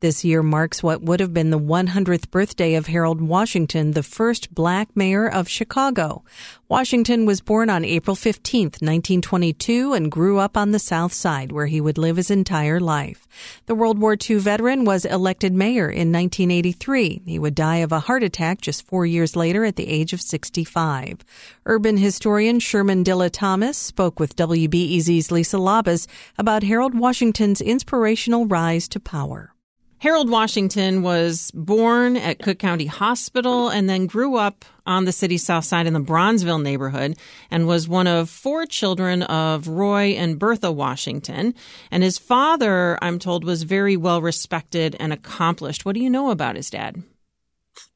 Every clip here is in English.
This year marks what would have been the 100th birthday of Harold Washington, the first black mayor of Chicago. Washington was born on April 15, 1922, and grew up on the South Side, where he would live his entire life. The World War II veteran was elected mayor in 1983. He would die of a heart attack just four years later at the age of 65. Urban historian Shermann Dilla Thomas spoke with WBEZ's Lisa Labuz about Harold Washington's inspirational rise to power. Harold Washington was born at Cook County Hospital and then grew up on the city's south side in the Bronzeville neighborhood and was one of four children of Roy and Bertha Washington. And his father, I'm told, was very well respected and accomplished. What do you know about his dad?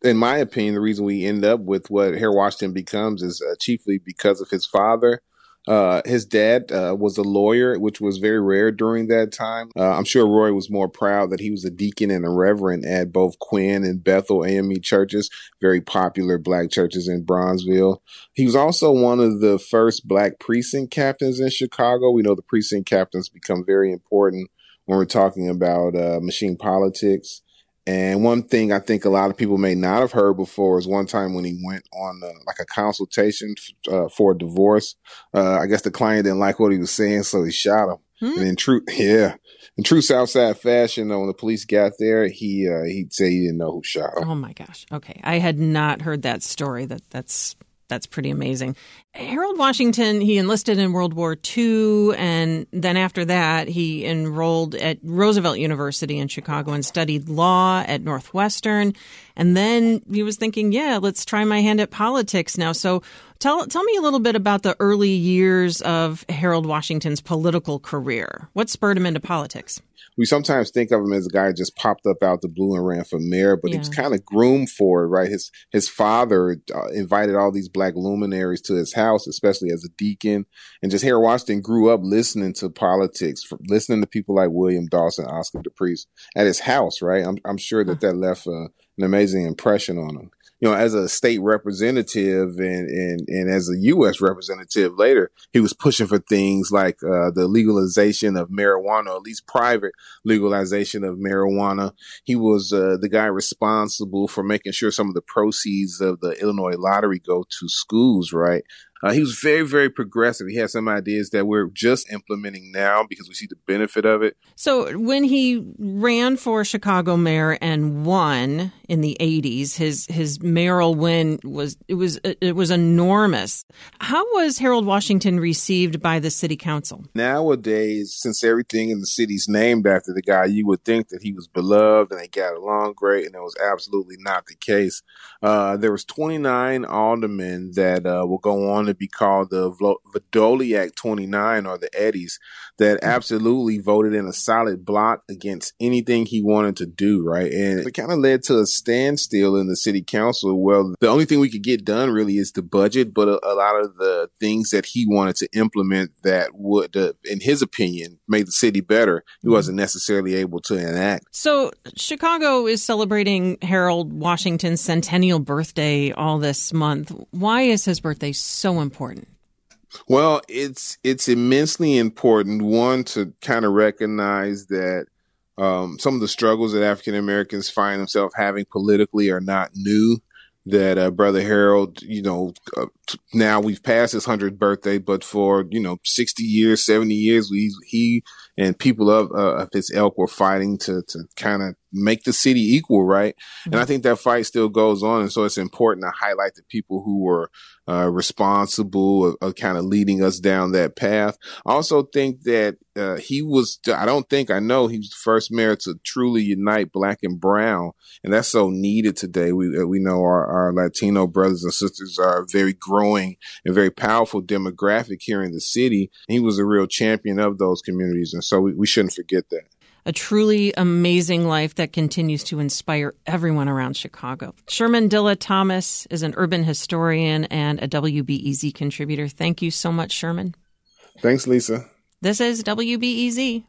in my opinion, the reason we end up with what Harold Washington becomes is uh, chiefly because of his father. Uh, his dad uh, was a lawyer, which was very rare during that time. Uh, I'm sure Roy was more proud that he was a deacon and a reverend at both Quinn and Bethel AME churches, very popular black churches in Bronzeville. He was also one of the first black precinct captains in Chicago. We know the precinct captains become very important when we're talking about uh, machine politics. And one thing I think a lot of people may not have heard before is one time when he went on uh, like a consultation uh, for a divorce. Uh, I guess the client didn't like what he was saying, so he shot him. Hmm? And in true, yeah, in true Southside fashion, when the police got there, he uh, he'd say he didn't know who shot him. Oh my gosh! Okay, I had not heard that story. That that's that's pretty amazing. Harold Washington, he enlisted in World War II, and then after that, he enrolled at Roosevelt University in Chicago and studied law at Northwestern. And then he was thinking, yeah, let's try my hand at politics now. So tell, tell me a little bit about the early years of Harold Washington's political career. What spurred him into politics? we sometimes think of him as a guy who just popped up out the blue and ran for mayor, but yeah. he was kind of groomed for it, right? His his father uh, invited all these black luminaries to his house, especially as a deacon, and just Harold Washington grew up listening to politics, listening to people like William Dawson, Oscar DePriest at his house, right? I'm I'm sure that that left uh, an amazing impression on him you know, as a state representative and, and, and as a U.S. representative later, he was pushing for things like uh, the legalization of marijuana, at least private legalization of marijuana. He was uh, the guy responsible for making sure some of the proceeds of the Illinois lottery go to schools, right? Uh, he was very, very progressive. He had some ideas that we're just implementing now because we see the benefit of it. So when he ran for Chicago mayor and won in the 80s, his his mayoral win was it was it was enormous. How was Harold Washington received by the city council? Nowadays, since everything in the city's named after the guy, you would think that he was beloved and they got along great, and it was absolutely not the case. Uh, there was 29 aldermen that uh, will go on to be called the Vrdolyak 29 or the Eddies that mm-hmm. absolutely voted in a solid block against anything he wanted to do, right? And it kind of led to a standstill in the city council. Well, the only thing we could get done really is the budget, but a, a lot of the things that he wanted to implement that would, uh, in his opinion, make the city better, he mm-hmm. wasn't necessarily able to enact. So Chicago is celebrating Harold Washington's centennial birthday all this month. Why is his birthday so important? Well, it's it's immensely important. One to kind of recognize that um, some of the struggles that African Americans find themselves having politically are not new. That uh, Brother Harold, you know, uh, now we've passed his hundredth birthday, but for you know sixty years, seventy years, we he and people of uh, of his ilk were fighting to to kind of make the city equal, right? Mm-hmm. And I think that fight still goes on, and so it's important to highlight the people who were uh, responsible of, of kind of leading us down that path. I also think that uh, he was, I don't think I know, he was the first mayor to truly unite black and brown. And that's so needed today. We, uh, we know our, our Latino brothers and sisters are a very growing and very powerful demographic here in the city. He was a real champion of those communities. And so we, we shouldn't forget that a truly amazing life that continues to inspire everyone around Chicago. Shermann Dilla Thomas is an urban historian and a WBEZ contributor. Thank you so much, Shermann. Thanks, Lisa. This is WBEZ.